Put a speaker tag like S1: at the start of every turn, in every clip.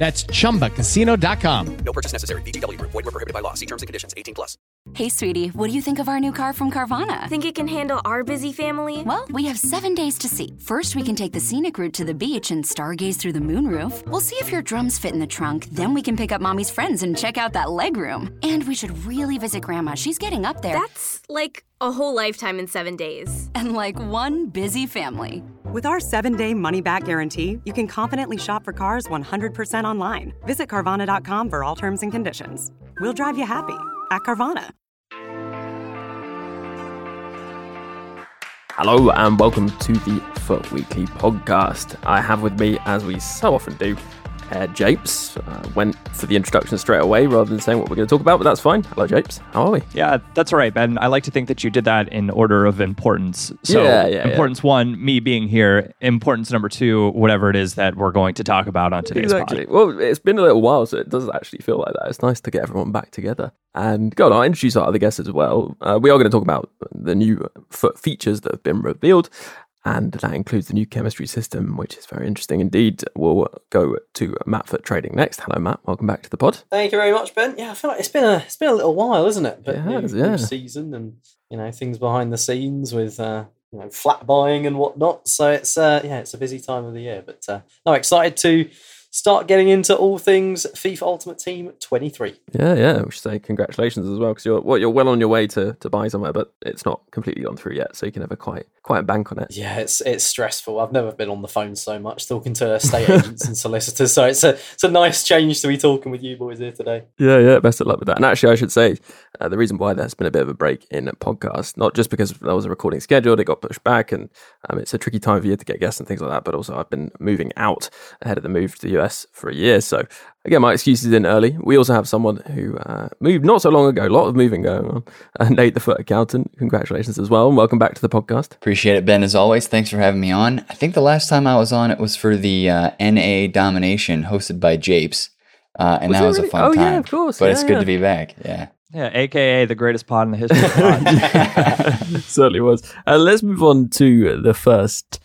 S1: That's chumbacasino.com.
S2: No purchase necessary. VGW Group. Void were prohibited by law. See terms and conditions. 18 plus.
S3: Hey, sweetie, what do you think of our new car from Carvana?
S4: Think it can handle our busy family?
S3: Well, we have seven days to see. First, we can take the scenic route to the beach and stargaze through the moonroof. We'll see if your drums fit in the trunk. Then we can pick up mommy's friends and check out that legroom. And we should really visit grandma. She's getting up there.
S4: That's like a whole lifetime in seven days.
S3: and like one busy family.
S5: With our seven day money back guarantee, you can confidently shop for cars 100% online. Visit Carvana.com for all terms and conditions. We'll drive you happy at Carvana.
S6: Hello and welcome to the FUT Weekly podcast. I have with me, as we so often do, uh, Japes. Uh, went for the introduction straight away rather than saying what we're going to talk about, but that's fine. Hello, Japes. How are we?
S7: Yeah, that's all right, Ben. I like to think that you did that in order of importance. So,
S6: Yeah, yeah, yeah.
S7: importance one, me being here. Importance number two, whatever it is that we're going to talk about on today's
S6: Exactly.
S7: pod.
S6: Well, it's been a little while, so it does actually feel like that. It's nice to get everyone back together. And God, I'll introduce our other guests as well. Uh, we are going to talk about the new FUT features that have been revealed, and that includes the new chemistry system, which is very interesting indeed. We'll go to Matt FUT Trading next. Hello, Matt. Welcome back to the pod.
S8: Thank you very much, Ben. Yeah, I feel like it's been a it's been a little while, isn't it? But
S6: It has,
S8: new
S6: yeah.
S8: season and you know things behind the scenes with uh, you know flat buying and whatnot. So it's uh, yeah, it's a busy time of the year. But uh, no, excited to start getting into all things FIFA Ultimate Team 23.
S6: Yeah, yeah. We should say congratulations as well because you're well, you're well on your way to, to buy somewhere, but it's not completely gone through yet, so you can a quite quite bank on it.
S8: Yeah, it's it's stressful. I've never been on the phone so much talking to estate agents and solicitors. So it's a it's a nice change to be talking with you boys here today.
S6: Yeah, yeah. Best of luck with that. And actually, I should say uh, the reason why there's been a bit of a break in a podcast, not just because there was a recording scheduled, it got pushed back, and um, it's a tricky time of year to get guests and things like that. But also, I've been moving out ahead of the move to the US for a year, so again, my excuses in early. We also have someone who uh, moved not so long ago. A lot of moving going on. Uh, Nate, the FUT accountant. Congratulations as well, and welcome back to the podcast.
S9: Appreciate it, Ben, as always. Thanks for having me on. I think the last time I was on, it was for the uh, NA Domination hosted by Japes. Uh, and
S6: Was
S9: that
S6: it
S9: was a
S6: really?
S9: fun
S6: Oh,
S9: time.
S6: yeah, of course.
S9: But
S6: Yeah,
S9: it's good
S6: yeah.
S9: to be back. Yeah.
S7: Yeah, aka the greatest pod in the history of pods.
S6: Certainly was. Uh, let's move on to the first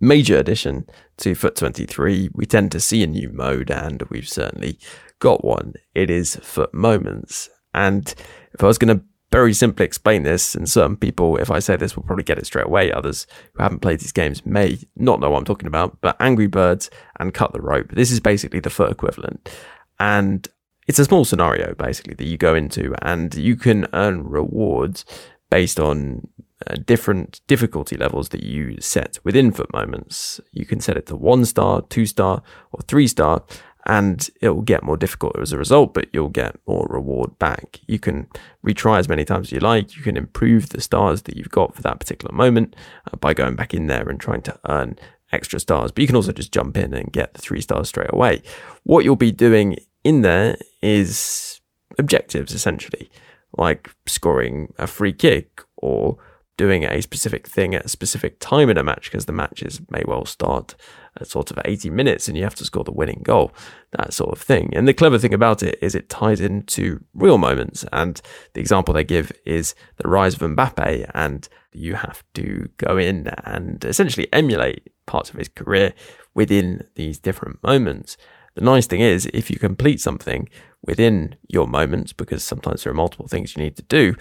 S6: major addition to FUT 23. We tend to see a new mode, and we've certainly got one. It is FUT Moments. And if I was going to very simply explain this, and certain people, if I say this, will probably get it straight away. Others who haven't played these games may not know what I'm talking about, but Angry Birds and Cut the Rope. This is basically the FUT equivalent. And it's a small scenario basically that you go into and you can earn rewards based on uh, different difficulty levels that you set within FUT moments. You can set it to one star two star or three star and it will get more difficult as a result but you'll get more reward back. You can retry as many times as you like. You can improve the stars that you've got for that particular moment uh, by going back in there and trying to earn extra stars. But you can also just jump in and get the three stars straight away. What you'll be doing in there is objectives essentially, like scoring a free kick or doing a specific thing at a specific time in a match because the matches may well start at sort of 80 minutes and you have to score the winning goal, that sort of thing. And the clever thing about it is it ties into real moments. And the example they give is the rise of Mbappe, and you have to go in and essentially emulate parts of his career within these different moments. The nice thing is, if you complete something within your moments, because sometimes there are multiple things you need to do,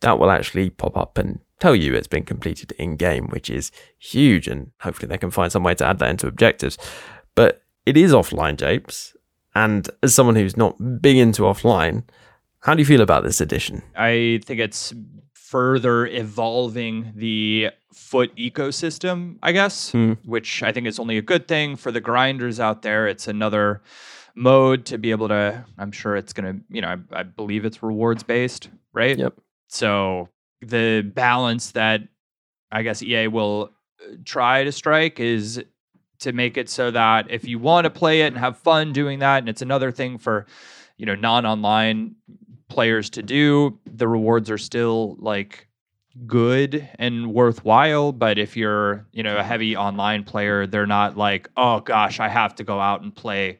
S6: that will actually pop up and tell you it's been completed in game, which is huge. And hopefully they can find some way to add that into objectives. But it is offline, Japes. And as someone who's not big into offline, how do you feel about this edition?
S7: I think it's further evolving the FUT ecosystem, I guess,
S6: Hmm.
S7: which I think is only a good thing for the grinders out there. It's another mode to be able to, I'm sure it's going to, you know, I, I believe it's rewards based, right?
S6: Yep.
S7: So the balance that I guess EA will uh, try to strike is to make it so that if you want to play it and have fun doing that, and it's another thing for, you know, non-online players to do, the rewards are still like good and worthwhile. But if you're, you know, a heavy online player, they're not like, oh gosh, I have to go out and play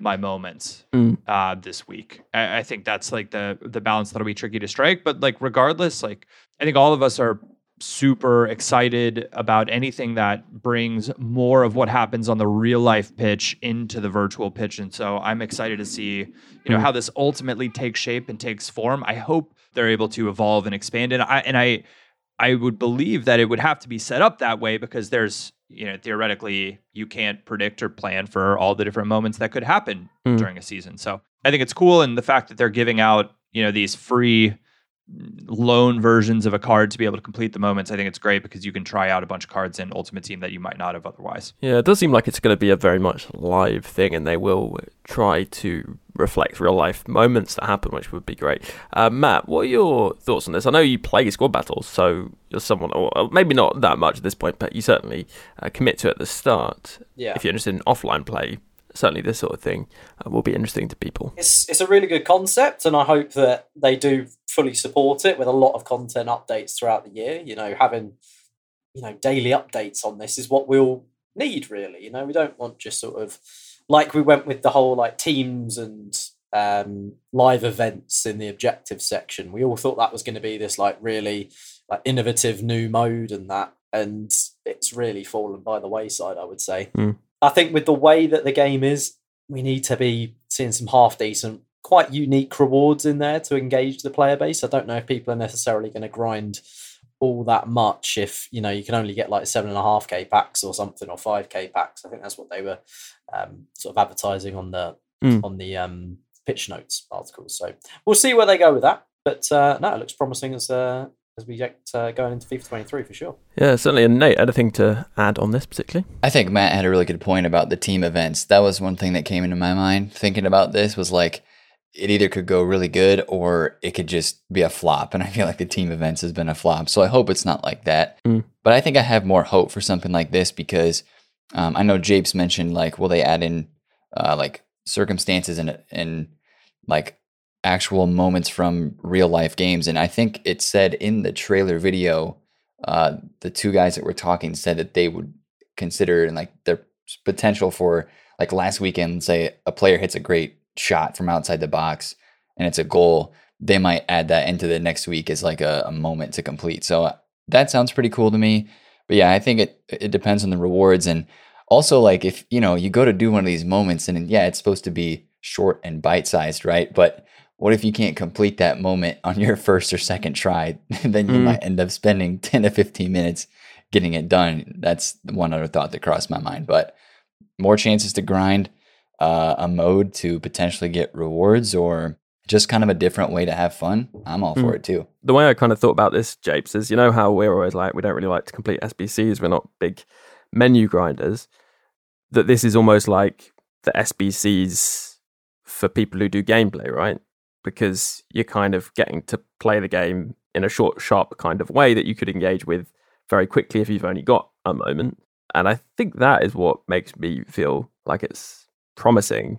S7: my moments
S6: Mm.
S7: uh, this week. I, I think that's like the the balance that'll be tricky to strike. But like regardless, like I think all of us are super excited about anything that brings more of what happens on the real life pitch into the virtual pitch. And so I'm excited to see, you know,
S6: Mm.
S7: how this ultimately takes shape and takes form. I hope they're able to evolve and expand it. I and I I would believe that it would have to be set up that way because there's, you know, theoretically you can't predict or plan for all the different moments that could happen
S6: Mm.
S7: during a season. So I think it's cool. And the fact that they're giving out, you know, these free loan versions of a card to be able to complete the moments, I think it's great because you can try out a bunch of cards in Ultimate Team that you might not have otherwise.
S6: Yeah, it does seem like it's going to be a very much live thing, and they will try to reflect real life moments that happen, which would be great. Uh, Matt, what are your thoughts on this? I know you play squad battles, so you're someone, or maybe not that much at this point, but you certainly uh, commit to it at the start.
S8: Yeah.
S6: If you're interested in offline play, certainly this sort of thing uh, will be interesting to people.
S8: It's it's a really good concept, and I hope that they do fully support it with a lot of content updates throughout the year. You know, having you know daily updates on this is what we'll need. Really, you know, we don't want just sort of like we went with the whole like teams and um, live events in the objective section. We all thought that was going to be this like really like innovative new mode and that, and it's really fallen by the wayside. I would say.
S6: Mm.
S8: I think with the way that the game is, we need to be seeing some half decent, quite unique rewards in there to engage the player base. I don't know if people are necessarily going to grind all that much if you know you can only get like seven and a half k packs or something or five k packs. I think that's what they were um, sort of advertising on the
S6: Mm.
S8: on the um, pitch notes articles. So we'll see where they go with that. But uh, no, it looks promising as uh, as we get uh, going into FIFA 23 for sure.
S6: Yeah, certainly. And Nate, anything to add on this particularly?
S9: I think Matt had a really good point about the team events. That was one thing that came into my mind thinking about this was like it either could go really good or it could just be a flop. And I feel like the team events has been a flop. So I hope it's not like that.
S6: Mm.
S9: But I think I have more hope for something like this because um, I know Japes mentioned like, will they add in uh, like circumstances and and like actual moments from real life games? And I think it said in the trailer video, uh, the two guys that were talking said that they would consider and like their potential for like last weekend, say a player hits a great shot from outside the box and it's a goal, they might add that into the next week as like a, a moment to complete. So uh, that sounds pretty cool to me. But yeah, I think it it depends on the rewards and also like if you know you go to do one of these moments and yeah, it's supposed to be short and bite sized, right? But what if you can't complete that moment on your first or second try? then you
S6: Mm.
S9: might end up spending 10 to 15 minutes getting it done. That's one other thought that crossed my mind. But more chances to grind uh, a mode to potentially get rewards or just kind of a different way to have fun. I'm all for
S6: Mm.
S9: it too.
S6: the way I kind of thought about this, Japes, is you know how we're always like we don't really like to complete SBCs. We're not big menu grinders. That this is almost like the SBCs for people who do gameplay, right? Because you're kind of getting to play the game in a short, sharp kind of way that you could engage with very quickly if you've only got a moment. And I think that is what makes me feel like it's promising,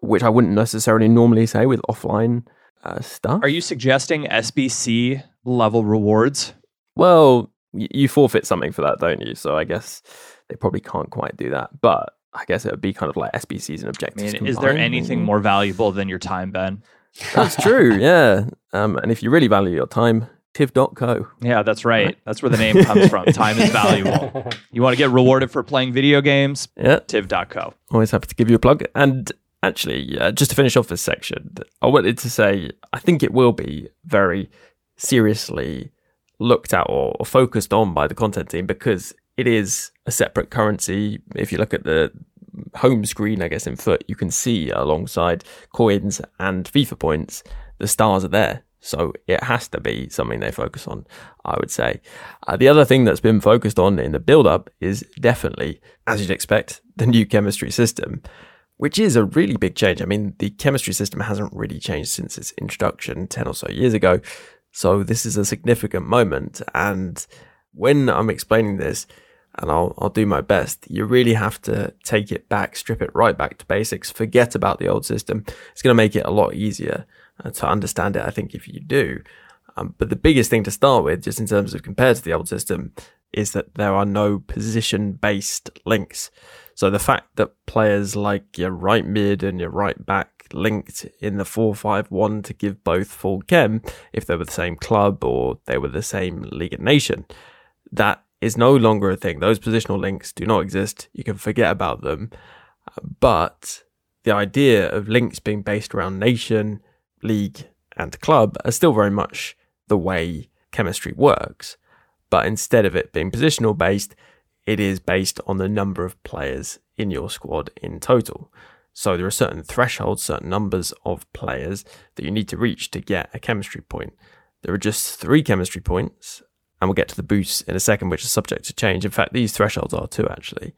S6: which I wouldn't necessarily normally say with offline uh, stuff.
S7: Are you suggesting SBC level rewards?
S6: Well, y- you forfeit something for that, don't you? So I guess they probably can't quite do that. But I guess it would be kind of like SBCs and
S7: I
S6: objectives.
S7: mean, is there anything more valuable than your time, Ben?
S6: That's true, yeah. Um, and if you really value your time, tiv.co.
S7: Yeah, that's right. That's where the name comes from. Time is valuable. You want to get rewarded for playing video games?
S6: Yeah.
S7: Tiv.co.
S6: Always happy to give you a plug. And actually, uh, just to finish off this section, I wanted to say I think it will be very seriously looked at or, or focused on by the content team because it is a separate currency. If you look at the home screen, I guess in FUT, you can see alongside coins and FIFA points, the stars are there. So it has to be something they focus on, I would say. Uh, the other thing that's been focused on in the build up is definitely, as you'd expect, the new chemistry system, which is a really big change. I mean, the chemistry system hasn't really changed since its introduction 10 or so years ago. So this is a significant moment. And when I'm explaining this, and I'll, I'll do my best, you really have to take it back, strip it right back to basics, forget about the old system. It's going to make it a lot easier uh, to understand it, I think, if you do. Um, but the biggest thing to start with, just in terms of compared to the old system, is that there are no position based links. So the fact that players like your right mid and your right back linked in the 4-5-1 to give both full chem if they were the same club or they were the same league and nation, that is no longer a thing. Those positional links do not exist. You can forget about them. But the idea of links being based around nation, league, and club are still very much the way chemistry works. But instead of it being positional based, it is based on the number of players in your squad in total. So there are certain thresholds, certain numbers of players that you need to reach to get a chemistry point. There are just three chemistry points, and we'll get to the boosts in a second, which are subject to change. In fact, these thresholds are too, actually.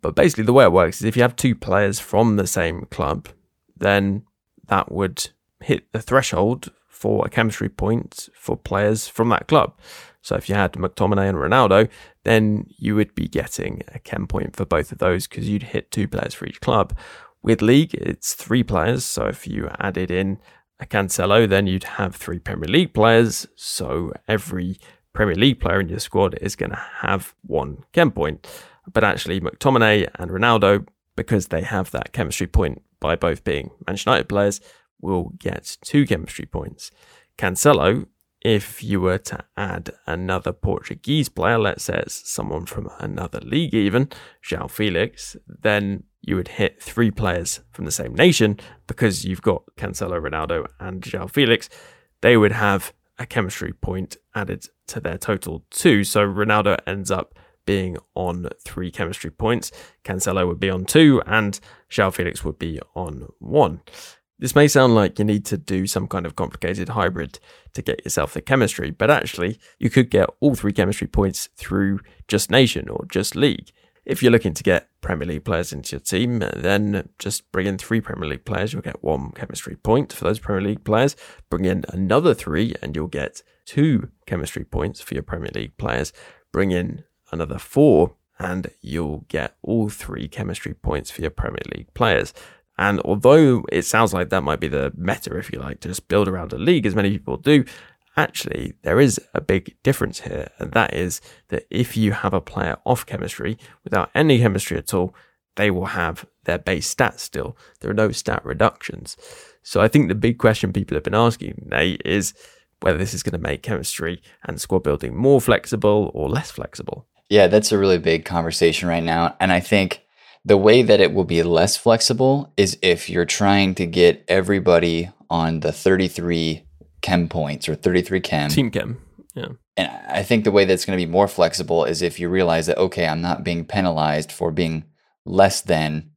S6: But basically, the way it works is if you have two players from the same club, then that would hit the threshold for a chemistry point for players from that club. So if you had McTominay and Ronaldo, then you would be getting a chem point for both of those because you'd hit two players for each club. With League, it's three players. So if you added in a Cancelo, then you'd have three Premier League players. So every Premier League player in your squad is going to have one chem point. But actually, McTominay and Ronaldo, because they have that chemistry point by both being Manchester United players, will get two chemistry points. Cancelo, if you were to add another Portuguese player, let's say it's someone from another league even, João Felix, then you would hit three players from the same nation because you've got Cancelo, Ronaldo, and João Felix. They would have a chemistry point added to their total two. So Ronaldo ends up being on three chemistry points. Cancelo would be on two, and João Felix would be on one. This may sound like you need to do some kind of complicated hybrid to get yourself the chemistry, but actually, you could get all three chemistry points through just Nation or just League. If you're looking to get Premier League players into your team, then just bring in three Premier League players, you'll get one chemistry point for those Premier League players. Bring in another three, and you'll get two chemistry points for your Premier League players. Bring in another four, and you'll get all three chemistry points for your Premier League players. And although it sounds like that might be the meta, if you like, to just build around a league, as many people do, actually, there is a big difference here. And that is that if you have a player off chemistry without any chemistry at all, they will have their base stats still. There are no stat reductions. So I think the big question people have been asking, Nate, is whether this is going to make chemistry and squad building more flexible or less flexible.
S9: Yeah, that's a really big conversation right now. And I think the way that it will be less flexible is if you're trying to get everybody on the 33 chem points or 33 chem.
S6: Team chem. Yeah.
S9: And I think the way that's going to be more flexible is if you realize that, okay, I'm not being penalized for being less than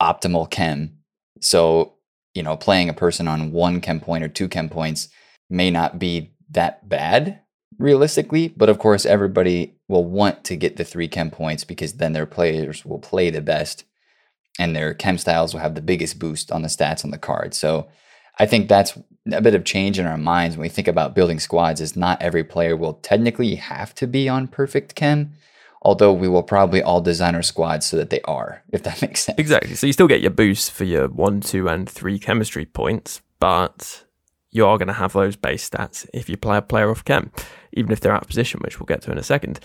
S9: optimal chem. So, you know, playing a person on one chem point or two chem points may not be that bad realistically. But of course, everybody will want to get the three chem points because then their players will play the best and their chem styles will have the biggest boost on the stats on the card. So I think that's a bit of change in our minds when we think about building squads is not every player will technically have to be on perfect chem, although we will probably all design our squads so that they are, if that makes sense.
S6: Exactly. So you still get your boost for your one, two, and three chemistry points, but you are going to have those base stats if you play a player off chem, even if they're out of position, which we'll get to in a second.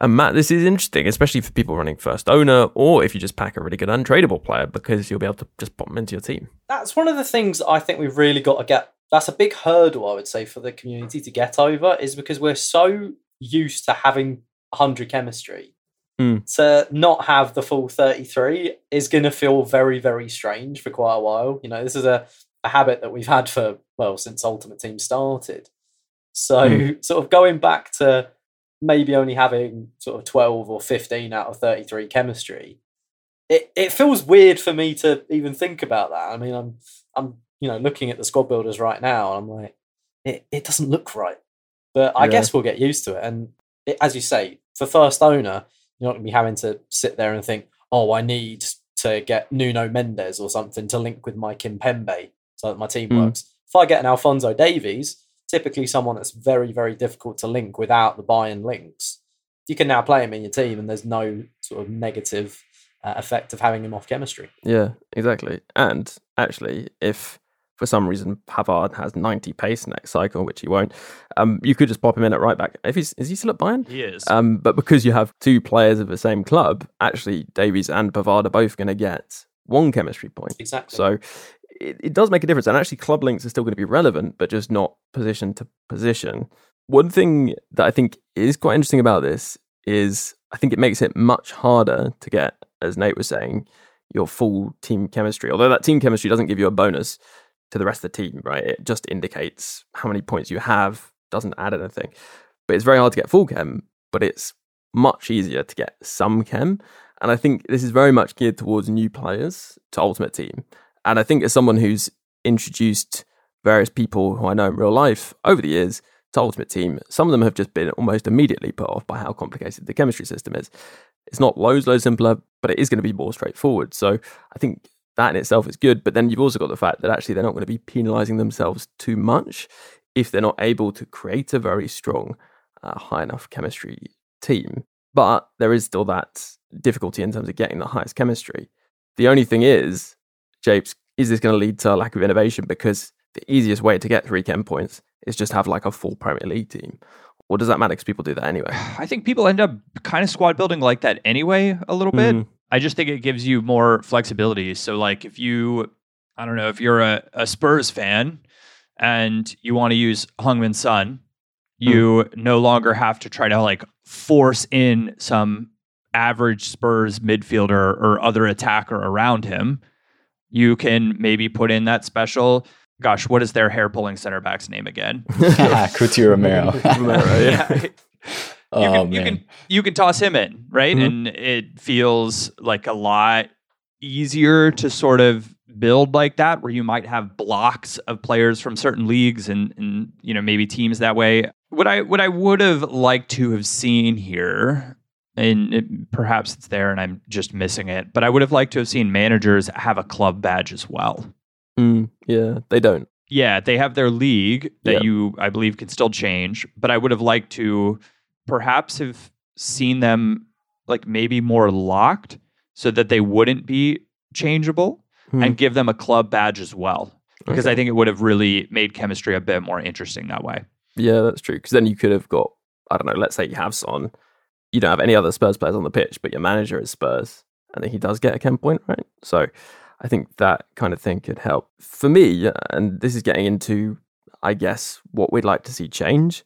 S6: And Matt, this is interesting, especially for people running first owner, or if you just pack a really good untradeable player, because you'll be able to just pop them into your team.
S8: That's one of the things I think we've really got to get. That's a big hurdle, I would say, for the community to get over, is because we're so used to having 100 chemistry.
S6: Mm.
S8: To not have the full 33 is going to feel very, very strange for quite a while. You know, this is a, a habit that we've had for, well, since Ultimate Team started. So,
S6: Mm.
S8: sort of going back to maybe only having sort of 12 or 15 out of 33 chemistry it, it feels weird for me to even think about that i mean i'm i'm you know looking at the squad builders right now and i'm like it, it doesn't look right but i
S6: Yeah.
S8: guess we'll get used to it and it, as you say for first owner you're not going to be having to sit there and think oh i need to get nuno mendes or something to link with my kimpembe so that my team
S6: Mm.
S8: works if i get an alphonso davies typically someone that's very, very difficult to link without the buy-in links. You can now play him in your team, and there's no sort of negative uh, effect of having him off chemistry.
S6: Yeah, exactly. And actually, if for some reason Pavard has 90 pace next cycle, which he won't, um, you could just pop him in at right back. If he's is he still at Bayern?
S7: He is.
S6: Um, but because you have two players of the same club, actually Davies and Pavard are both going to get one chemistry point.
S8: Exactly.
S6: So it, it does make a difference. And actually, club links are still going to be relevant, but just not position to position. One thing that I think is quite interesting about this is I think it makes it much harder to get, as Nate was saying, your full team chemistry. Although that team chemistry doesn't give you a bonus to the rest of the team, right? It just indicates how many points you have, doesn't add anything. But it's very hard to get full chem, but it's much easier to get some chem. And I think this is very much geared towards new players to Ultimate Team. And I think as someone who's introduced various people who I know in real life over the years to Ultimate Team, some of them have just been almost immediately put off by how complicated the chemistry system is. It's not loads, loads simpler, but it is going to be more straightforward. So I think that in itself is good. But then you've also got the fact that actually they're not going to be penalizing themselves too much if they're not able to create a very strong, uh, high enough chemistry team. But there is still that difficulty in terms of getting the highest chemistry. The only thing is, Japes, is this going to lead to a lack of innovation? Because the easiest way to get three chem points is just have like a full Premier League team. Or does that matter because people do that anyway?
S7: I think people end up kind of squad building like that anyway, a little bit.
S6: Mhm.
S7: I just think it gives you more flexibility. So, like, if you, I don't know, if you're a, a Spurs fan and you want to use Heung-min Son, you no longer have to try to like force in some average Spurs midfielder or other attacker around him. You can maybe put in that special. Gosh, what is their hair pulling center back's name again?
S9: Cuti Romero.
S6: Romero, yeah.
S7: Yeah.
S9: oh
S7: you can,
S9: man.
S7: you can you can toss him in, right?
S6: Mhm.
S7: And it feels like a lot easier to sort of build like that, where you might have blocks of players from certain leagues and and you know maybe teams that way. What I what I would have liked to have seen here. And it, perhaps it's there and I'm just missing it. But I would have liked to have seen managers have a club badge as well.
S6: Mm, yeah, they don't.
S7: Yeah, they have their league that
S6: Yeah.
S7: you, I believe, can still change. But I would have liked to perhaps have seen them like maybe more locked so that they wouldn't be changeable
S6: Hmm.
S7: and give them a club badge as well. Because
S6: Okay.
S7: I think it would have really made chemistry a bit more interesting that way.
S6: Yeah, that's true. Because then you could have got, I don't know, let's say you have Son, you don't have any other Spurs players on the pitch, but your manager is Spurs, and then he does get a chem point, right? So I think that kind of thing could help. For me, and this is getting into, I guess, what we'd like to see change,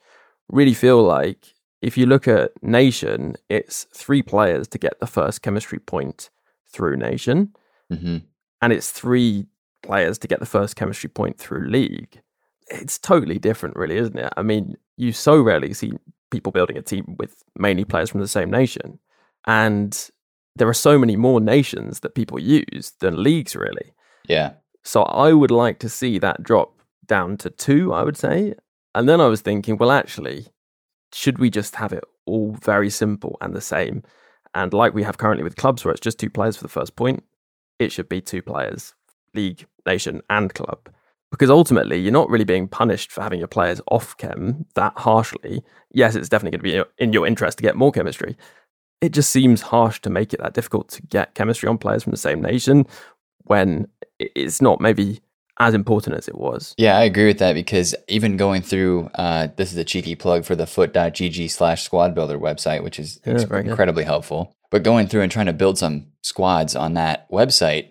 S6: really feel like if you look at Nation, it's three players to get the first chemistry point through Nation,
S9: hmm
S6: and it's three players to get the first chemistry point through league. It's totally different, really, isn't it? I mean, you so rarely see people building a team with mainly players from the same nation. And there are so many more nations that people use than leagues, really.
S9: Yeah.
S6: So I would like to see that drop down to two, I would say. And then I was thinking, well, actually, should we just have it all very simple and the same? And like we have currently with clubs, where it's just two players for the first point, it should be two players, league, nation, and club. Because ultimately, you're not really being punished for having your players off chem that harshly. Yes, it's definitely going to be in your interest to get more chemistry. It just seems harsh to make it that difficult to get chemistry on players from the same nation when it's not maybe as important as it was.
S9: Yeah, I agree with that because even going through, uh, this is a cheeky plug for the FUT.gg slash squad builder website, which is
S6: Yeah, good.
S9: incredibly helpful. But going through and trying to build some squads on that website,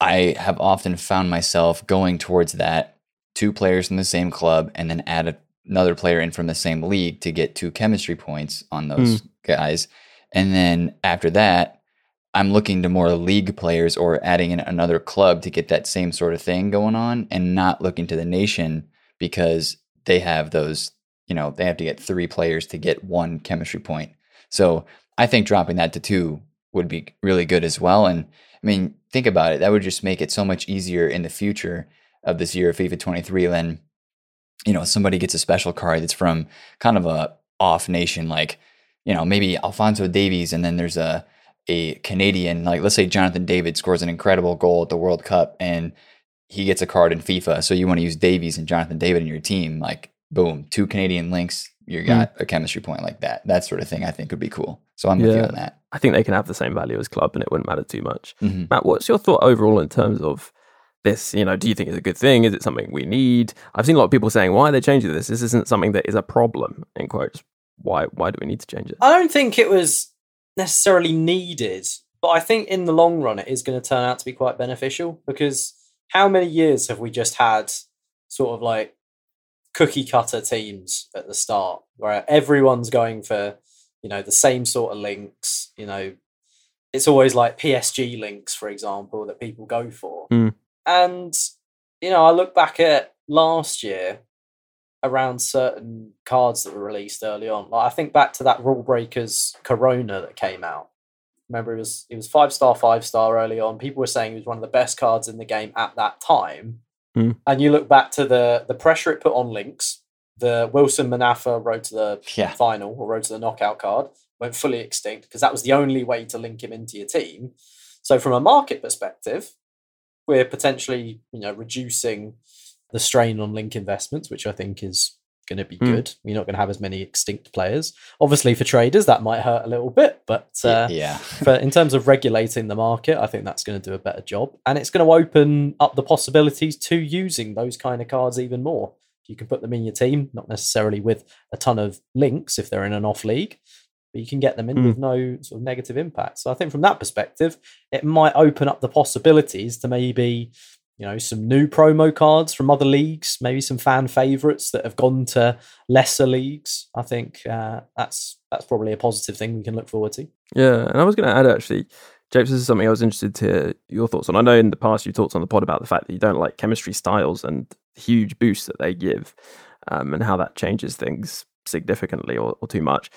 S9: I have often found myself going towards that two players from the same club and then add a, another player in from the same league to get two chemistry points on hmm. those guys. And then after that, I'm looking to more league players or adding in another club to get that same sort of thing going on and not looking to the nation because they have those, you know, they have to get three players to get one chemistry point. So I think dropping that to two would be really good as well. And mean, think about it. That would just make it so much easier in the future of this year of FIFA 23 when, you know, somebody gets a special card that's from kind of a off nation, like, you know, maybe Alphonso Davies, and then there's a a Canadian, like let's say Jonathan David scores an incredible goal at the World Cup and he gets a card in FIFA. So you want to use Davies and Jonathan David in your team, like boom, two Canadian links, you got a chemistry point like that. That sort of thing I think would be cool. So I'm with you on that.
S6: I think they can have the same value as club and it wouldn't matter too much.
S9: Mhm.
S6: Matt, what's your thought overall in terms of this? You know, do you think it's a good thing? Is it something we need? I've seen a lot of people saying, why are they changing this? This isn't something that is a problem, in quotes. Why, why do we need to change it?
S8: I don't think it was necessarily needed, but I think in the long run it is going to turn out to be quite beneficial because how many years have we just had sort of like cookie cutter teams at the start where everyone's going for, you know, the same sort of links, you know, it's always like PSG links, for example, that people go for.
S6: Mm.
S8: And, you know, I look back at last year around certain cards that were released early on. Like I think back to that Rule Breakers Corona that came out. Remember, it was it was five star, five star early on. People were saying it was one of the best cards in the game at that time.
S6: Hmm.
S8: And you look back to the the pressure it put on links. The Wilson Manafa road to the
S9: Yeah.
S8: final or road to the knockout card went fully extinct because that was the only way to link him into your team. So from a market perspective, we're potentially you know reducing the strain on link investments, which I think is going to be
S6: Mm.
S8: good. You're not going to have as many extinct players. Obviously, for traders, that might hurt a little bit, but uh,
S9: yeah.
S8: but in terms of regulating the market, I think that's going to do a better job, and it's going to open up the possibilities to using those kind of cards even more. You can put them in your team, not necessarily with a ton of links if they're in an off league, but you can get them in
S6: Mm.
S8: with no sort of negative impact. So I think from that perspective, it might open up the possibilities to maybe you know some new promo cards from other leagues, maybe some fan favorites that have gone to lesser leagues. I think uh, that's that's probably a positive thing we can look forward to.
S6: Yeah, and I was going to add actually, Japes, this is something I was interested to hear your thoughts on. I know in the past you talked on the pod about the fact that you don't like chemistry styles and huge boosts that they give, um, and how that changes things significantly or, or too much.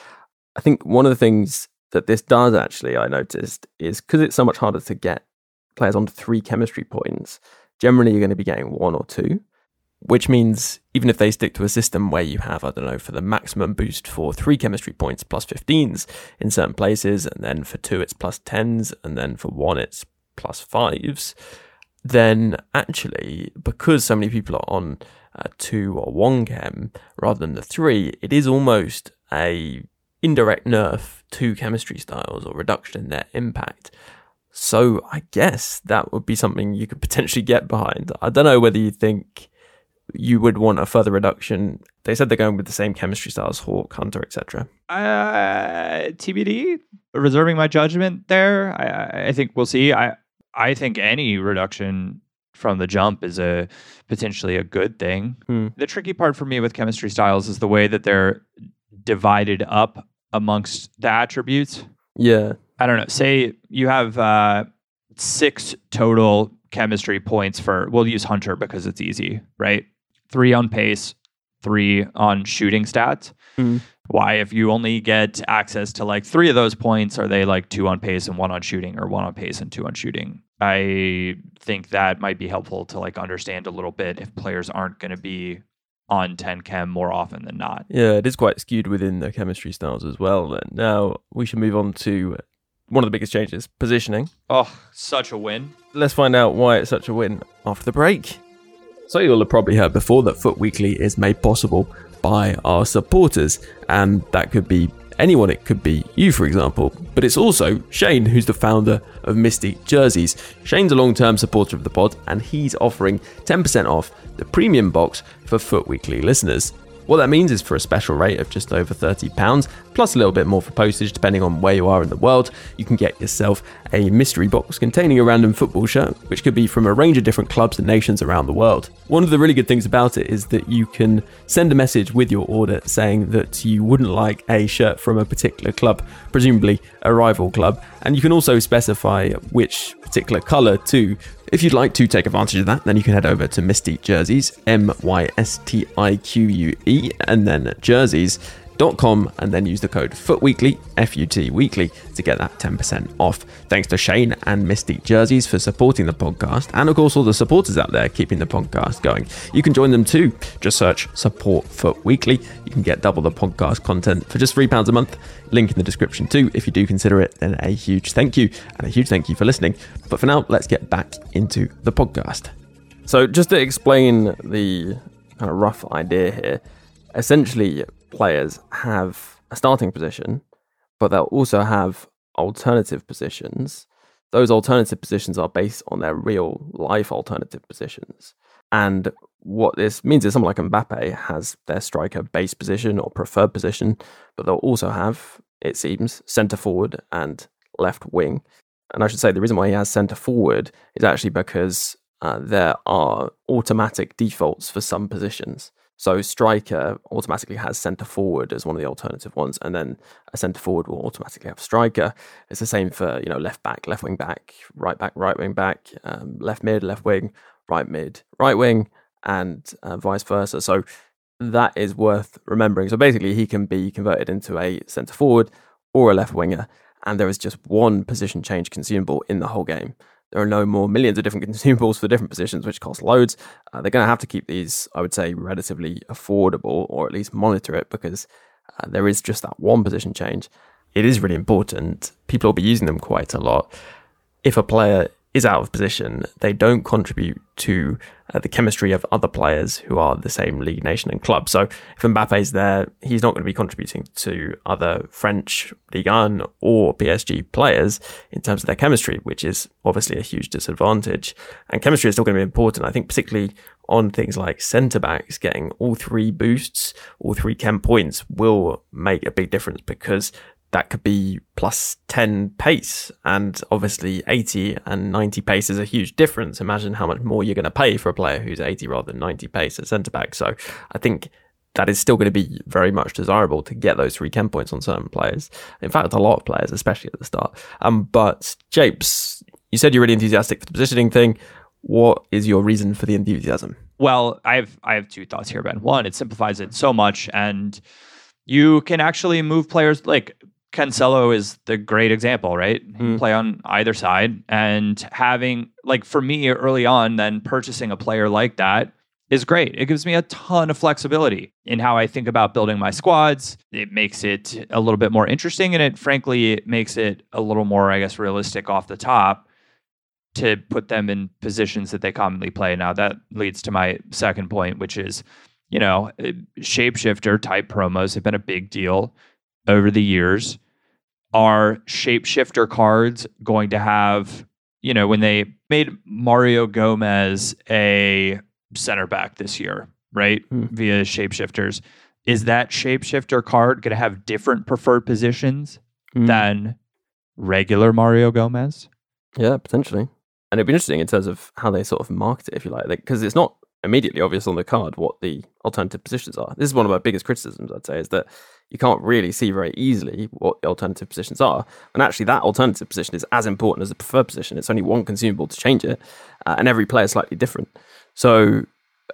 S6: I think one of the things that this does actually, I noticed, is because it's so much harder to get players onto three chemistry points. Generally, you're going to be getting one or two which means even if they stick to a system where you have, I don't know, for the maximum boost for three chemistry points, plus 15s in certain places, and then for two, it's plus 10s, and then for one, it's plus fives, then actually, because so many people are on uh, two or one chem rather than the three, it is almost a indirect nerf to chemistry styles or reduction in their impact. So I guess that would be something you could potentially get behind. I don't know whether you think you would want a further reduction. They said they're going with the same chemistry styles, Hawk, Hunter, etc.
S7: Uh, TBD. Reserving my judgment there. I, I- think we'll see. I I think any reduction from the jump is a potentially a good thing.
S6: Hmm.
S7: The tricky part for me with chemistry styles is the way that they're divided up amongst the attributes.
S6: Yeah.
S7: I don't know. Say you have uh, six total chemistry points for. We'll use Hunter because it's easy, right? Three on pace, three on shooting stats.
S6: Hmm.
S7: Why, if you only get access to like three of those points, are they like two on pace and one on shooting, or one on pace and two on shooting? I think that might be helpful to like understand a little bit if players aren't going to be on 10 chem more often than not.
S6: Yeah, it is quite skewed within the chemistry styles as well. Then now we should move on to one of the biggest changes: positioning.
S7: Oh, such a win.
S6: Let's find out why it's such a win after the break. So you'll have probably heard before that FUT Weekly is made possible by our supporters, and that could be anyone. It could be you, for example. But it's also Shane, who's the founder of Mystique Jerseys. Shane's a long term supporter of the pod, and he's offering 10% off the premium box for FUT Weekly listeners. What that means is for a special rate of just over £30, plus a little bit more for postage depending on where you are in the world, you can get yourself a mystery box containing a random football shirt, which could be from a range of different clubs and nations around the world. One of the really good things about it is that you can send a message with your order saying that you wouldn't like a shirt from a particular club, presumably a rival club, and you can also specify which particular colour too. If you'd like to take advantage of that, then you can head over to Mystique Jerseys, M Y S T I Q U E, and then jerseys.com, and then use the code FUTWEEKLY, F U T Weekly, to get that 10% off. Thanks to Shane and Mystique Jerseys for supporting the podcast, and of course, all the supporters out there keeping the podcast going. You can join them too. Just search Support FUT Weekly. You can get double the podcast content for just £3 a month. Link in the description too. If you do consider it, then a huge thank you, and a huge thank you for listening. But for now, let's get back into the podcast. So, just to explain the kind of rough idea here, essentially, players have a starting position, but they'll also have alternative positions. Those alternative positions are based on their real life alternative positions. And what this means is someone like Mbappe has their striker base position or preferred position, but they'll also have, it seems, centre forward and left wing. And I should say the reason why he has centre forward is actually because uh, there are automatic defaults for some positions. So striker automatically has centre forward as one of the alternative ones, and then a centre forward will automatically have striker. It's the same for you know left back, left wing back, right back, right wing back, um, left mid, left wing, right mid, right wing, and uh, vice versa. So that is worth remembering. So basically, he can be converted into a centre forward or a left winger, and there is just one position change consumable in the whole game. There are no more millions of different consumables for different positions, which cost loads. Uh, they're going to have to keep these, I would say, relatively affordable, or at least monitor it because uh, there is just that one position change. It is really important. People will be using them quite a lot. If a player is out of position, they don't contribute to uh, the chemistry of other players who are the same league, nation, and club. So if Mbappe's there, he's not going to be contributing to other French Ligue 1 or PSG players in terms of their chemistry, which is obviously a huge disadvantage. And chemistry is still going to be important, I think, particularly on things like centre backs, getting all three boosts, all three chem points will make a big difference because that could be plus 10 pace. And obviously 80 and 90 pace is a huge difference. Imagine how much more you're going to pay for a player who's 80 rather than 90 pace at centre back. So i think that is still going to be very much desirable to get those three chem points on certain players. In fact a lot of players especially at the start. Um but japes you said you're really enthusiastic for the positioning thing. What is your reason for the enthusiasm?
S7: Well, I have I have two thoughts here, Ben. One, it simplifies it so much, and you can actually move players. Like Cancelo is the great example, right? Can hmm. play on either side, and having like for me early on, then purchasing a player like that is great. It gives me a ton of flexibility in how I think about building my squads. It makes it a little bit more interesting, and it frankly it makes it a little more, I guess, realistic off the top to put them in positions that they commonly play. Now that leads to my second point, which is, you know, shapeshifter type promos have been a big deal over the years. Are shapeshifter cards going to have, you know, when they made Mario Gomez a center back this year, right? Hmm. Via shapeshifters. Is that shapeshifter card going to have different preferred positions hmm. than regular Mario Gomez?
S6: Yeah, potentially. And it'd be interesting in terms of how they sort of market it, if you like, because it's not immediately obvious on the card what the alternative positions are. This is one of my biggest criticisms, I'd say, is that you can't really see very easily what the alternative positions are. And actually, that alternative position is as important as the preferred position. It's only one consumable to change it, uh, and every player is slightly different. So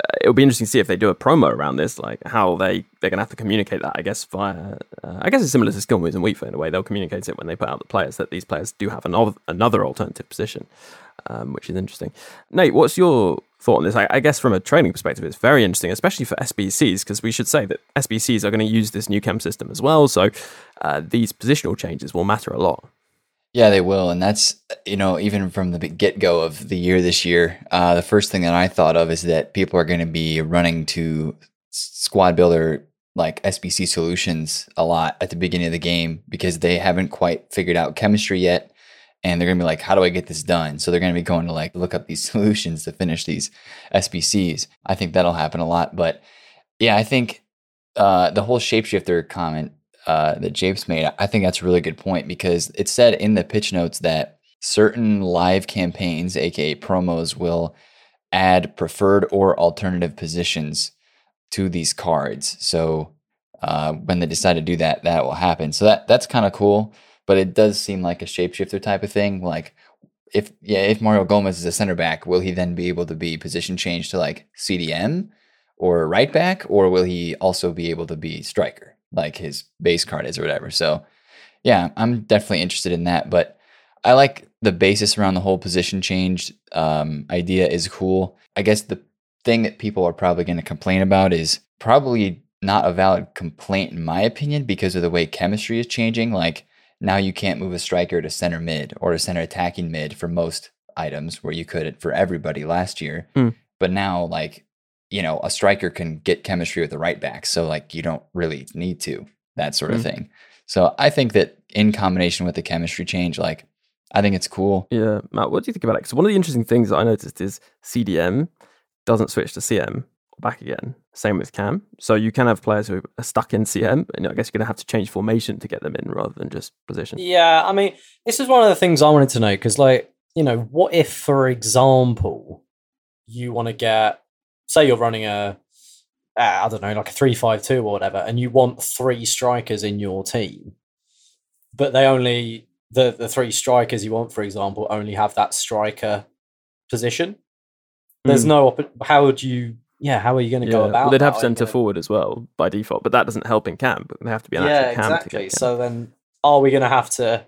S6: uh, it'll be interesting to see if they do a promo around this, like how they they're going to have to communicate that. I guess via, uh, I guess it's similar to skill moves and weak foot in a way. They'll communicate it when they put out the players that these players do have another another alternative position, um, which is interesting. Nate, what's your thought on this? I, I guess from a training perspective, it's very interesting, especially for SBCs, because we should say that SBCs are going to use this new chem system as well. So uh, these positional changes will matter a lot.
S9: Yeah, they will. And that's, you know, even from the get go of the year this year, uh, the first thing that I thought of is that people are going to be running to Squad Builder like SBC solutions a lot at the beginning of the game because they haven't quite figured out chemistry yet. And they're going to be like, how do I get this done? So they're going to be going to like look up these solutions to finish these SBCs. I think that'll happen a lot. But yeah, I think uh, the whole shapeshifter comment uh, that Japes made, I think that's a really good point because it said in the pitch notes that certain live campaigns, aka promos, will add preferred or alternative positions to these cards. So uh, when they decide to do that, that will happen. So that that's kind of cool. But it does seem like a shapeshifter type of thing. Like if yeah, if Mario Gomez is a center back, will he then be able to be position changed to like CDM or right back, or will he also be able to be striker like his base card is or whatever? So yeah, I'm definitely interested in that. But I like the basis around the whole position change um, idea is cool. I guess the thing that people are probably going to complain about is probably not a valid complaint in my opinion because of the way chemistry is changing. Like now you can't move a striker to center mid or a center attacking mid for most items where you could for everybody last year.
S6: Mm.
S9: But now like you know a striker can get chemistry with the right back, so like you don't really need to that sort of
S6: Mm.
S9: thing. So I think that in combination with the chemistry change, like I think it's cool.
S6: Yeah, Matt, what do you think about it? Because one of the interesting things that I noticed is CDM doesn't switch to CM back again. Same with Cam. So you can have players who are stuck in CM, and I guess you're going to have to change formation to get them in rather than just position.
S8: Yeah, I mean, this is one of the things I wanted to know because, like, you know, what if, for example, you want to get, say, you're running a, uh, I don't know, like a three-five-two or whatever, and you want three strikers in your team, but they only the the three strikers you want, for example, only have that striker position. There's
S6: Mm.
S8: no op- how would you? Yeah, how are you going to
S6: Yeah,
S8: go
S6: well, they'd have centre
S8: gonna- uh,
S6: forward as well by default, but that doesn't help in camp. But they have to be an
S8: yeah,
S6: actual Cam to
S8: exactly. So then, are we going to have to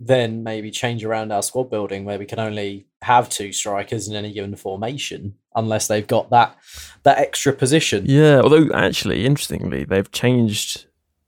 S8: then maybe change around our squad building where we can only have two strikers in any given formation unless they've got that that extra position?
S6: Yeah, although actually, interestingly, they've changed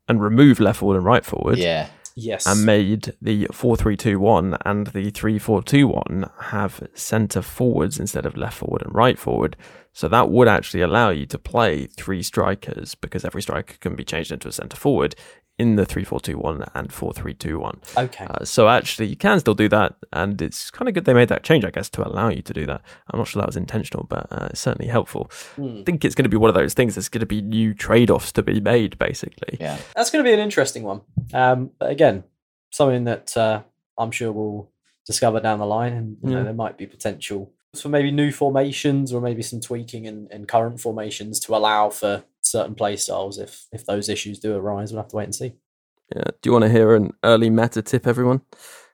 S6: and removed left forward and right forward.
S9: Yeah.
S8: Yes.
S6: And made the 4 3 2 1 and the 3 4 2 1 have centre forwards instead of left forward and right forward. So that would actually allow you to play three strikers because every striker can be changed into a centre forward in the 3 4 2 1 and 4 3 2 1.
S8: Okay.
S6: Uh, so actually, you can still do that, and it's kind of good they made that change, I guess, to allow you to do that. I'm not sure that was intentional, but uh, it's certainly helpful.
S8: Hmm.
S6: I think it's going to be one of those things. There's going to be new trade-offs to be made, basically.
S9: Yeah.
S8: That's going to be an interesting one. Um, but again, something that uh, I'm sure we'll discover down the line, and you know,
S6: Yeah.
S8: there might be potential for maybe new formations or maybe some tweaking in, in current formations to allow for certain play styles if if those issues do arise. We'll have to wait and see.
S6: Yeah. Do you want to hear an early meta tip, everyone?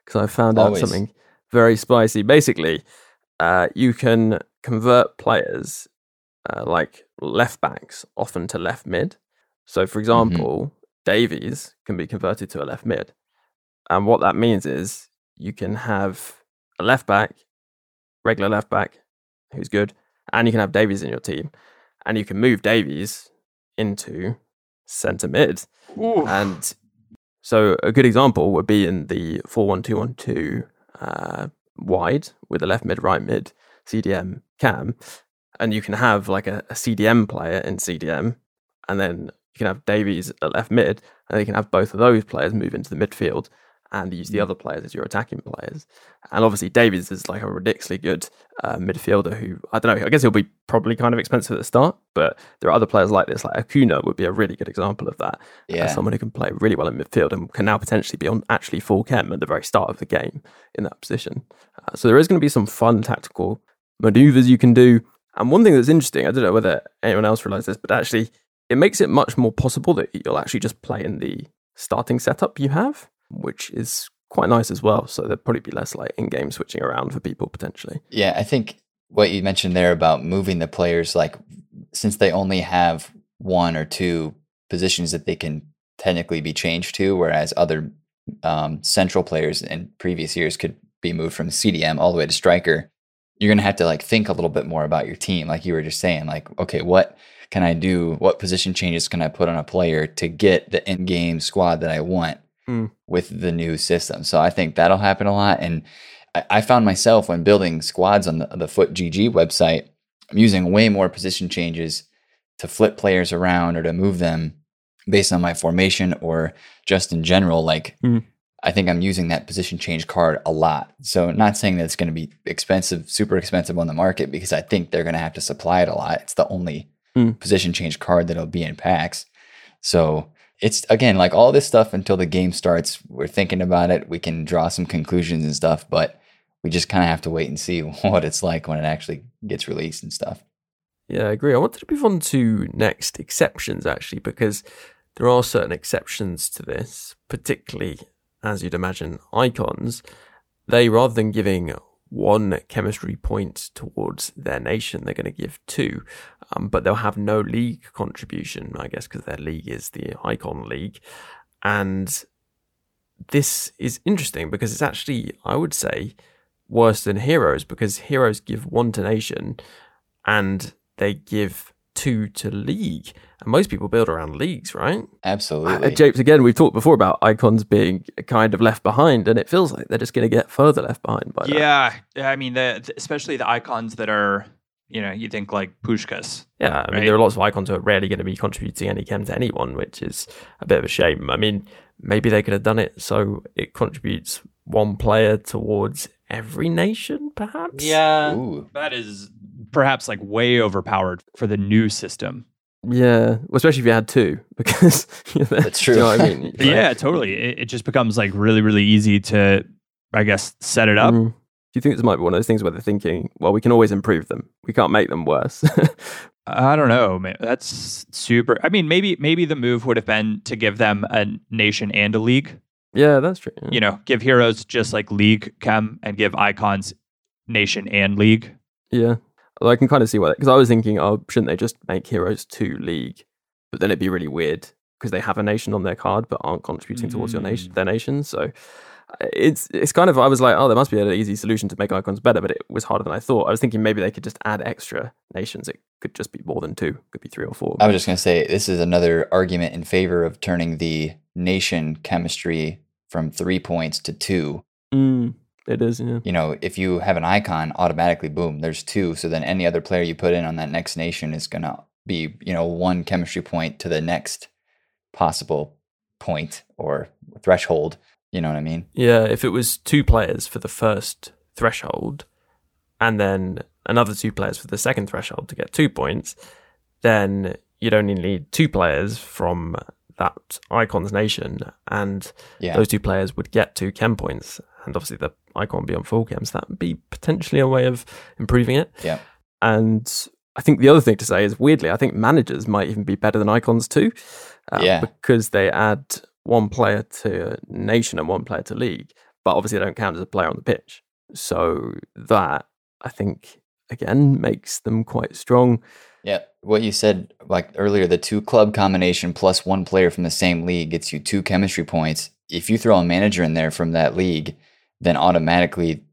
S6: Because I found out something very spicy. Basically, uh, you can convert players uh, like left backs often to left mid. So, for example, Davies can be converted to a left mid. And what that means is you can have a left back, regular left back, who's good, and you can have Davies in your team. And you can move Davies into centre mid. And so a good example would be in the 4-1-2-1-2 uh, wide with a left mid, right mid, CDM cam. And you can have like a, a CDM player in CDM, and then you can have Davies at left mid, and you can have both of those players move into the midfield and use the other players as your attacking players. And obviously, Davies is like a ridiculously good uh, midfielder who, I don't know, I guess he'll be probably kind of expensive at the start, but there are other players like this, like Acuna would be a really good example of that.
S9: Yeah.
S6: As someone who can play really well in midfield and can now potentially be on actually full chem at the very start of the game in that position. Uh, so there is going to be some fun tactical maneuvers you can do. And one thing that's interesting, I don't know whether anyone else realized this, but actually it makes it much more possible that you'll actually just play in the starting setup you have, which is quite nice as well. So there'll probably be less like in-game switching around for people potentially.
S9: Yeah, I think what you mentioned there about moving the players, like since they only have one or two positions that they can technically be changed to, whereas other um, central players in previous years could be moved from CDM all the way to striker, you're gonna have to like think a little bit more about your team, like you were just saying, like okay, what can I do? What position changes can I put on a player to get the in-game squad that I want?
S6: Mm.
S9: with the new system. So I think that'll happen a lot. And I, I found myself when building squads on the, the FUT GG website, I'm using way more position changes to flip players around or to move them based on my formation or just in general, like
S6: Mhm.
S9: I think I'm using that position change card a lot. So not saying that it's going to be expensive, super expensive on the market because I think they're going to have to supply it a lot. It's the only
S6: Mm.
S9: position change card that'll be in packs. So it's again like all this stuff until the game starts. We're thinking about it. We can draw some conclusions and stuff, but we just kind of have to wait and see what it's like when it actually gets released and stuff.
S6: Yeah, I agree. I wanted to move on to next exceptions actually, because there are certain exceptions to this, particularly as you'd imagine, icons. They rather than giving one chemistry point towards their nation, they're going to give two, um, but they'll have no league contribution, I guess, because their league is the icon league, and this is interesting because it's actually, I would say, worse than heroes because heroes give one to nation and they give two to league. And most people build around leagues, right?
S9: Absolutely.
S6: Uh, Japes, again, we've talked before about icons being kind of left behind, and it feels like they're just going to get further left behind by that.
S7: Yeah, I mean, the, the- especially the icons that are, you know, you think like Puskas.
S6: Yeah, I mean,
S7: Right.
S6: there are lots of icons who are rarely going to be contributing any chem to anyone, which is a bit of a shame. I mean, maybe they could have done it so it contributes one player towards every nation, perhaps?
S8: Yeah.
S9: Ooh.
S7: That is perhaps like way overpowered for the new system.
S6: Yeah, well, especially if you had two, because
S9: That's
S6: Do you know
S9: true.
S6: what I mean? Like,
S7: yeah, totally. It, it just becomes like really, really easy to, I guess, set it up.
S6: mm. Do you think this might be one of those things where they're thinking, well, we can always improve them. We can't make them worse.
S7: I don't know, man. That's super. I mean, maybe maybe the move would have been to give them a nation and a league.
S6: yeah, that's true. yeah.
S7: You know, give heroes just like league chem, and give icons nation and league.
S6: Yeah. Although I can kind of see why, because I was thinking, oh, shouldn't they just make Heroes 2 League? But then it'd be really weird because they have a nation on their card but aren't contributing towards your nation, their nation. So uh, it's it's kind of, I was like, oh, there must be an easy solution to make icons better, but it was harder than I thought. I was thinking maybe they could just add extra nations. It could just be more than two, it could be three or four.
S9: I was just going to say this is another argument in favor of turning the nation chemistry from three points to two.
S6: Mm, it is, yeah.
S9: You know, if you have an icon, automatically, boom, there's two. So then any other player you put in on that next nation is going to be, you know, one chemistry point to the next possible point or threshold. You know what I mean?
S6: Yeah, if it was two players for the first threshold and then another two players for the second threshold to get two points, then you'd only need two players from that icon's nation and
S9: Yeah.
S6: those two players would get two chem points and obviously the icon would be on full games, that would be potentially a way of improving it
S9: Yeah.
S6: and i think the other thing to say is weirdly i think managers might even be better than icons too uh,
S9: Yeah.
S6: because they add one player to nation and one player to league but obviously they don't count as a player on the pitch so that i think again makes them quite strong
S9: Yeah, what you said like earlier, the two club combination plus one player from the same league gets you two chemistry points. If you throw a manager in there from that league, then automatically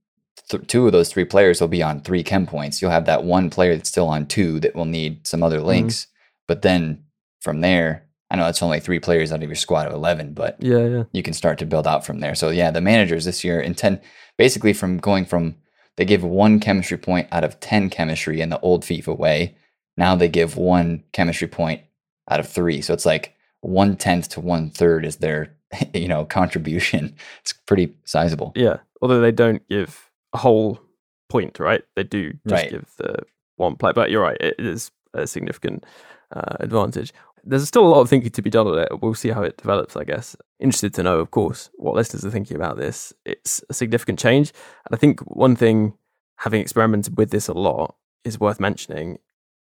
S9: th- two of those three players will be on three chem points. You'll have that one player that's still on two that will need some other mm-hmm. links. But then from there, I know it's only three players out of your squad of 11, but
S6: yeah yeah
S9: you can start to build out from there. So yeah, the managers this year intend basically from going from they give one chemistry point out of 10 chemistry in the old FIFA way. Now they give one chemistry point out of three. So it's like one tenth to one third is their, you know, contribution. It's pretty sizable.
S6: Yeah, although they don't give a whole point, right? They do just
S9: Right.
S6: give the one play. But you're right, it is a significant uh, advantage. There's still a lot of thinking to be done on it. We'll see how it develops, I guess. Interested to know, of course, what listeners are thinking about this. It's a significant change. And I think one thing, having experimented with this a lot, is worth mentioning.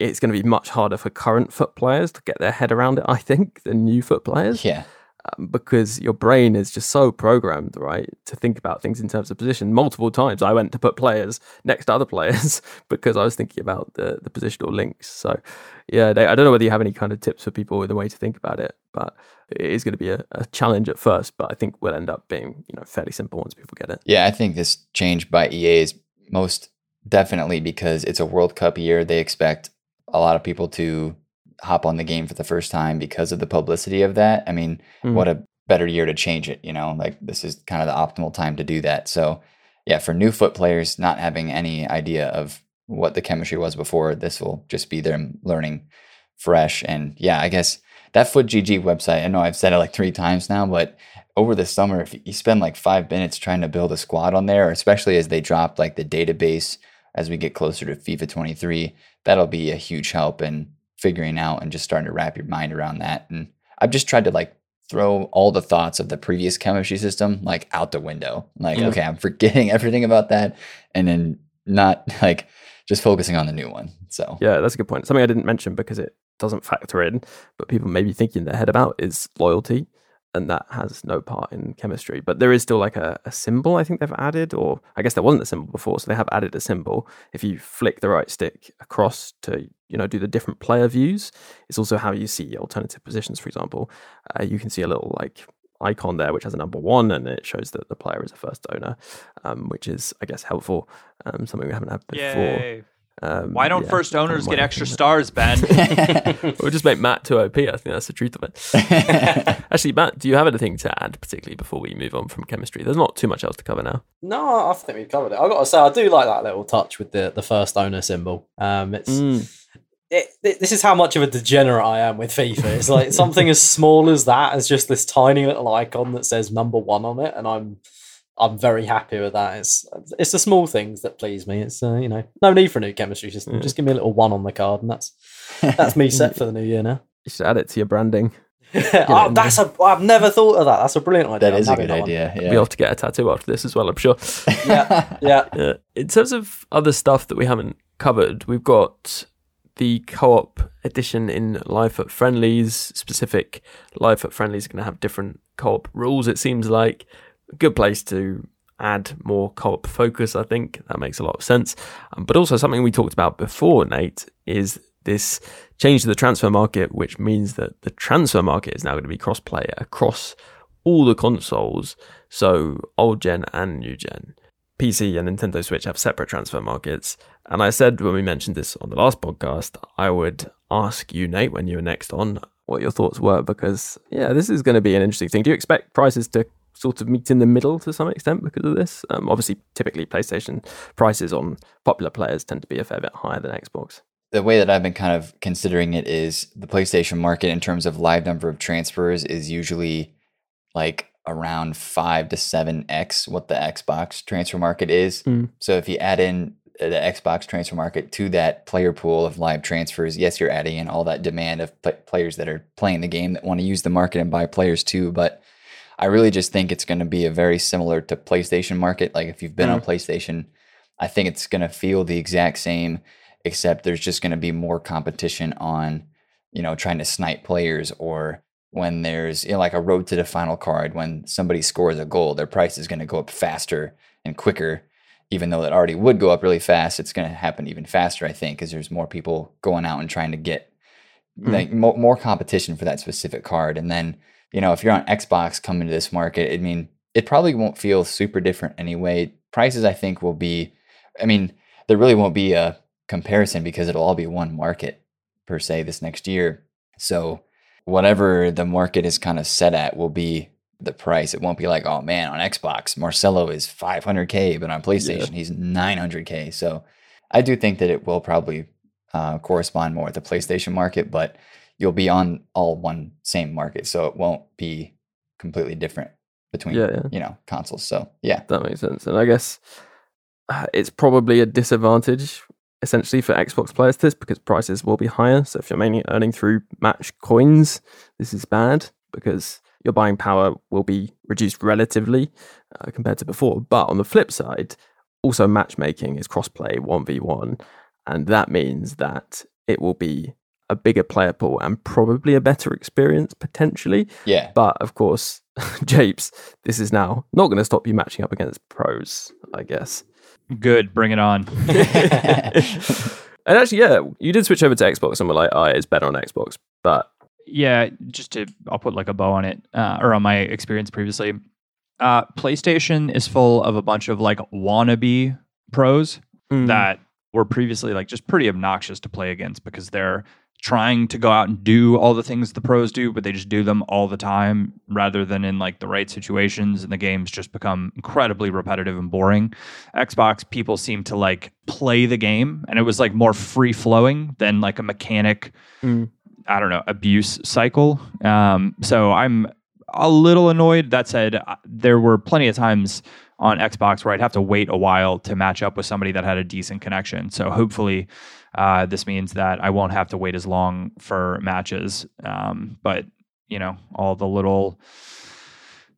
S6: It's going to be much harder for current FUT players to get their head around it, I think, than new FUT players
S9: Yeah.
S6: Um, because your brain is just so programmed, right, to think about things in terms of position. Multiple times I went to put players next to other players because I was thinking about the, the positional links. So, yeah, they, I don't know whether you have any kind of tips for people with a way to think about it, but it is going to be a, a challenge at first, but I think we'll end up being, you know, fairly simple once people get it.
S9: Yeah, I think this change by EA is most definitely because it's a World Cup year. They expect a lot of people to hop on the game for the first time because of the publicity of that. I mean,
S6: Mhm.
S9: what a better year to change it, you know? Like this is kind of the optimal time to do that. So, yeah, for new FUT players not having any idea of what the chemistry was before, this will just be them learning fresh and yeah, I guess that FUT GG website. I know I've said it like three times now, but over the summer, if you spend like five minutes trying to build a squad on there, especially as they drop like the database as we get closer to FIFA 23, that'll be a huge help in figuring out and just starting to wrap your mind around that. And I've just tried to like throw all the thoughts of the previous chemistry system like out the window. Like,
S6: Yeah.
S9: okay, I'm forgetting everything about that and then not like just focusing on the new one. So
S6: Yeah, that's a good point. Something I didn't mention because it doesn't factor in, but people may be thinking in their head about is loyalty, and that has no part in chemistry. But there is still like a, a symbol I think they've added, or I guess there wasn't a symbol before, so they have added a symbol. If you flick the right stick across to you know do the different player views, it's also how you see alternative positions. For example, uh, you can see a little like icon there which has a number one and it shows that the player is a first owner um, which is i guess helpful um, something we haven't had before
S7: Yay.
S6: Um,
S7: Why don't
S6: yeah,
S7: first owners get extra stars, Ben?
S6: we'll just make Matt too OP. I think that's the truth of it. Actually, Matt, do you have anything to add, particularly before we move on from chemistry? There's not too much else to cover now.
S8: No, I think we've covered it. I've got to say, I do like that little touch with the, the first owner symbol. Um, it's
S6: Mm.
S8: it, it- this is how much of a degenerate I am with FIFA. It's like something as small as that as just this tiny little icon that says number one on it, and I'm I'm very happy with that. It's it's the small things that please me. It's uh, you know no need for a new chemistry system.
S6: Yeah.
S8: Just give me a little one on the card, and that's that's me set for the new year now.
S6: You should add it to your branding.
S8: oh, that's a I've never thought of that. That's a brilliant idea.
S9: That is a good
S8: that one.
S9: idea.
S6: Be
S9: Yeah.
S6: off to get a tattoo after this as well, I'm sure.
S8: Yeah, yeah.
S6: Uh, in terms of other stuff that we haven't covered, we've got the co-op edition in Live FUT friendlies. Specific Live FUT friendlies are going to have different co-op rules. It seems like a good place to add more co-op focus. I think that makes a lot of sense. Um, but also something we talked about before, Nate, is this change to the transfer market, which means that the transfer market is now going to be cross-play across all the consoles. So old gen and new gen. PC and Nintendo Switch have separate transfer markets. And I said when we mentioned this on the last podcast, I would ask you, Nate, when you were next on, what your thoughts were, because, yeah, this is going to be an interesting thing. Do you expect prices to sort of meet in the middle to some extent because of this? Um, obviously, typically, PlayStation prices on popular players tend to be a fair bit higher than Xbox.
S9: the way that I've been kind of considering it is the PlayStation market in terms of live number of transfers is usually like around five to seven X what the Xbox transfer market is.
S6: Mm.
S9: So if you add in the Xbox transfer market to that player pool of live transfers, yes, you're adding in all that demand of pl- players that are playing the game that want to use the market and buy players too. But I really just think it's going to be a very similar to PlayStation market. Like if you've been on mm-hmm. PlayStation, I think it's going to feel the exact same, except there's just going to be more competition on, you know, trying to snipe players or when there's you know, like a road to the final card, when somebody scores a goal, their price is going to go up faster and quicker. Even though it already would go up really fast, it's going to happen even faster, I think, because there's more people going out and trying to get
S6: Mm.
S9: like more, more competition for that specific card. And then, you know, if you're on Xbox coming to this market, I mean, it probably won't feel super different anyway. Prices, I think, will be, I mean, there really won't be a comparison because it'll all be one market per se this next year. So, whatever the market is kind of set at will be the price. It won't be like, oh man, on Xbox, Marcelo is 500K, but on PlayStation, he's 900K. So, I do think that it will probably uh, correspond more with the PlayStation market, but you'll be on all one same market, so it won't be completely different between
S6: Yeah, yeah.
S9: you know consoles. So yeah,
S6: That makes sense. And I guess uh, it's probably a disadvantage essentially for Xbox players this because prices will be higher. So if you're mainly earning through match coins, this is bad because your buying power will be reduced relatively uh, compared to before. But on the flip side, also matchmaking is crossplay 1v1. And that means that it will be a bigger player pool and probably a better experience potentially.
S9: yeah,
S6: But of course, Japes, this is now not going to stop you matching up against pros, I guess.
S7: Good, bring it on.
S6: and actually, yeah, you did switch over to Xbox and were like, oh, it's better on Xbox. But
S7: yeah, just to I'll put like a bow on it, uh, or on my experience previously. Uh, PlayStation is full of a bunch of like wannabe pros
S6: mm,
S7: that were previously like just pretty obnoxious to play against because they're trying to go out and do all the things the pros do, but they just do them all the time rather than in like the right situations. And the games just become incredibly repetitive and boring. Xbox people seem to like play the game and it was like more free flowing than like a mechanic
S6: Mm.
S7: I don't know abuse cycle. Um, so I'm a little annoyed. That said, there were plenty of times on Xbox where I'd have to wait a while to match up with somebody that had a decent connection. So hopefully, uh, this means that I won't have to wait as long for matches. Um, but you know, all the little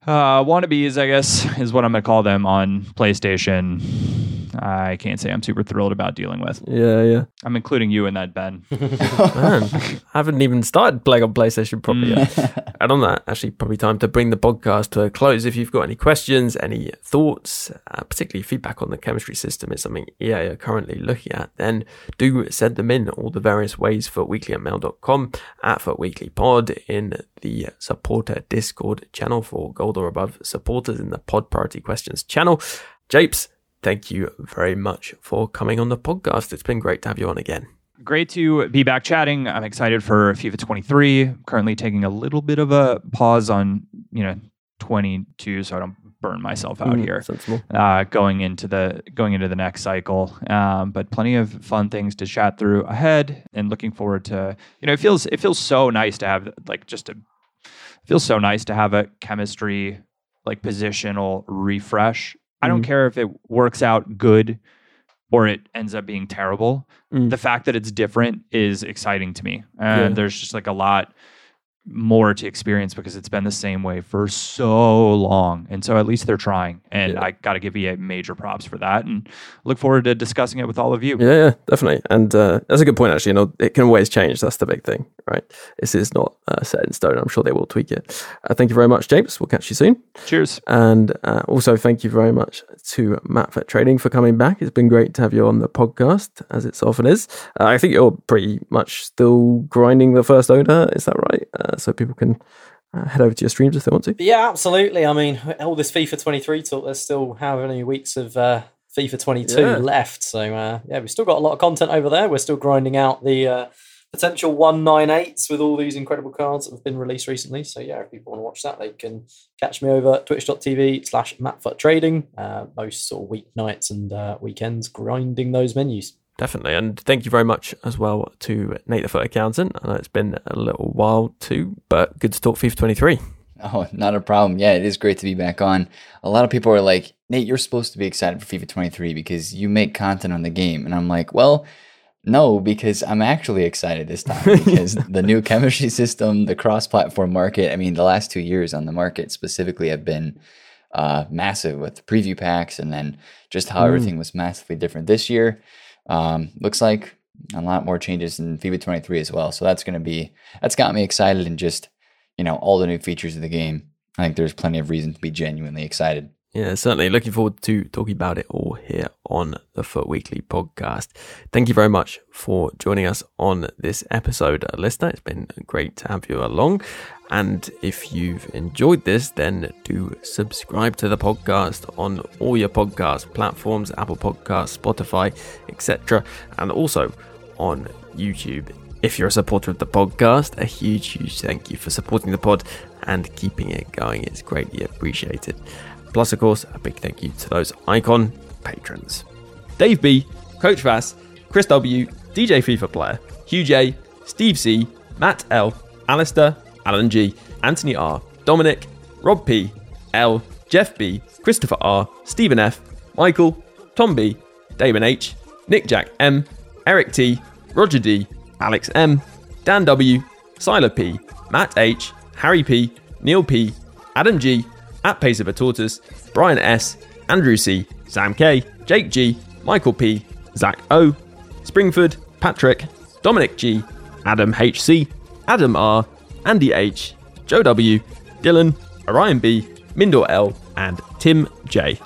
S7: uh, wannabes, I guess, is what I'm to call them on PlayStation. I can't say I'm super thrilled about dealing with.
S6: Yeah, yeah.
S7: I'm including you in that, Ben.
S6: Man, I haven't even started playing on PlayStation properly yet. and on that, actually, probably time to bring the podcast to a close. If you've got any questions, any thoughts, uh, particularly feedback on the chemistry system is something EA are currently looking at, then do send them in all the various ways FUT weekly at mail.com, at FUT weekly pod, in the supporter Discord channel for gold or above supporters in the pod priority questions channel. Japes, thank you very much for coming on the podcast. It's been great to have you on again.
S7: Great to be back chatting. I'm excited for FIFA 23. Currently taking a little bit of a pause on, you know, 22 so I don't burn myself out
S6: Mm,
S7: here.
S6: sensible.
S7: Uh, going into the going into the next cycle. Um, but plenty of fun things to chat through ahead and looking forward to, you know, it feels it feels so nice to have like just a feels so nice to have a chemistry like positional refresh. I don't
S6: Mhm.
S7: care if it works out good or it ends up being terrible.
S6: Mm.
S7: The fact that it's different is exciting to me. And
S6: Yeah.
S7: there's just like a lot more to experience because it's been the same way for so long. And so at least they're trying. And I got to give EA major props for that and look forward to discussing it with all of you.
S6: Yeah, yeah, definitely. And uh, that's a good point, actually. You know, it can always change. That's the big thing, right? This is not uh, set in stone. I'm sure they will tweak it. Uh, thank you very much, Japes. We'll catch you soon.
S7: Cheers.
S6: And uh, also, thank you very much to Matt FUT Trading for coming back. It's been great to have you on the podcast, as it's often is. Uh, I think you're pretty much still grinding the first owner. Is that right? Uh, so people can uh, head over to your streams if they want to.
S8: Yeah, absolutely. I mean, all this FIFA 23 talk, there's still how many weeks of uh, FIFA 22
S6: Yeah.
S8: left. So, uh, yeah, we've still got a lot of content over there. We're still grinding out the uh, potential 198s with all these incredible cards that have been released recently. So, yeah, if people want to watch that, they can catch me over at twitch.tv slash mattfuttrading uh, most sort of weeknights and uh, weekends grinding those menus.
S6: Definitely. And thank you very much as well to Nate the FUT Accountant. I know it's been a little while too, but good to talk FIFA 23.
S9: Oh, not a problem. Yeah, it is great to be back on. A lot of people are like, Nate, you're supposed to be excited for FIFA 23 because you make content on the game. And I'm like, well, no, because I'm actually excited this time because the new chemistry system, the cross platform market, I mean, the last two years on the market specifically have been uh, massive with the preview packs and then just how
S6: Mm.
S9: everything was massively different this year. Um, looks like a lot more changes in FIFA 23 as well. So that's going to be, that's got me excited and just, you know, all the new features of the game. I think there's plenty of reason to be genuinely excited.
S6: Yeah, certainly. Looking forward to talking about it all here on the FUT Weekly podcast. Thank you very much for joining us on this episode, listener. It's been great to have you along. And if you've enjoyed this, then do subscribe to the podcast on all your podcast platforms Apple Podcasts, Spotify, etc. And also on YouTube. If you're a supporter of the podcast, a huge, huge thank you for supporting the pod and keeping it going. It's greatly appreciated. Plus, of course, a big thank you to those icon patrons. Dave B, Coach Vass, Chris W, DJ FIFA Player, Hugh J, Steve C, Matt L, Alistair, Alan G, Anthony R, Dominic, Rob P, L, Jeff B, Christopher R, Stephen F, Michael, Tom B, Damon H, Nick Jack M, Eric T, Roger D, Alex M, Dan W, Sila P, Matt H, Harry P, Neil P, Adam G, at Pace of a Tortoise, Brian S, Andrew C, Sam K, Jake G, Michael P, Zach O, Springford, Patrick, Dominic G, Adam HC, Adam R, Andy H, Joe W, Dylan, Orion B, Mindor L, and Tim J.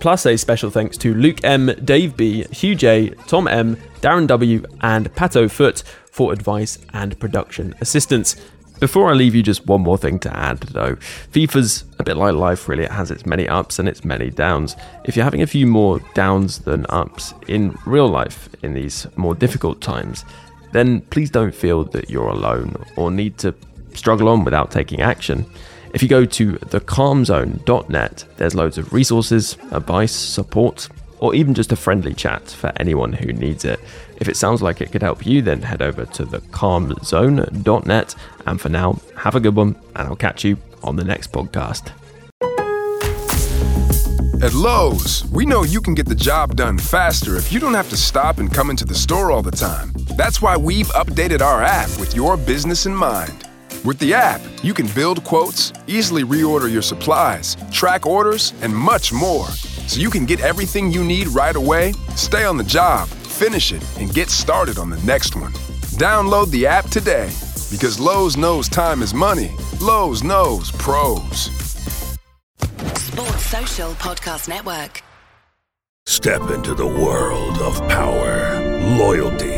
S6: Plus a special thanks to Luke M, Dave B, Hugh J, Tom M, Darren W, and Pato Foot for advice and production assistance. Before I leave you, just one more thing to add though. FIFA's a bit like life, really. It has its many ups and its many downs. If you're having a few more downs than ups in real life in these more difficult times, then please don't feel that you're alone or need to struggle on without taking action. If you go to thecalmzone.net, there's loads of resources, advice, support, or even just a friendly chat for anyone who needs it. If it sounds like it could help you, then head over to thecalmzone.net. And for now, have a good one, and I'll catch you on the next podcast.
S10: At Lowe's, we know you can get the job done faster if you don't have to stop and come into the store all the time. That's why we've updated our app with your business in mind. With the app, you can build quotes, easily reorder your supplies, track orders, and much more. So you can get everything you need right away, stay on the job, finish it, and get started on the next one. Download the app today because Lowe's knows time is money. Lowe's knows pros.
S11: Sports Social Podcast Network.
S12: Step into the world of power, loyalty,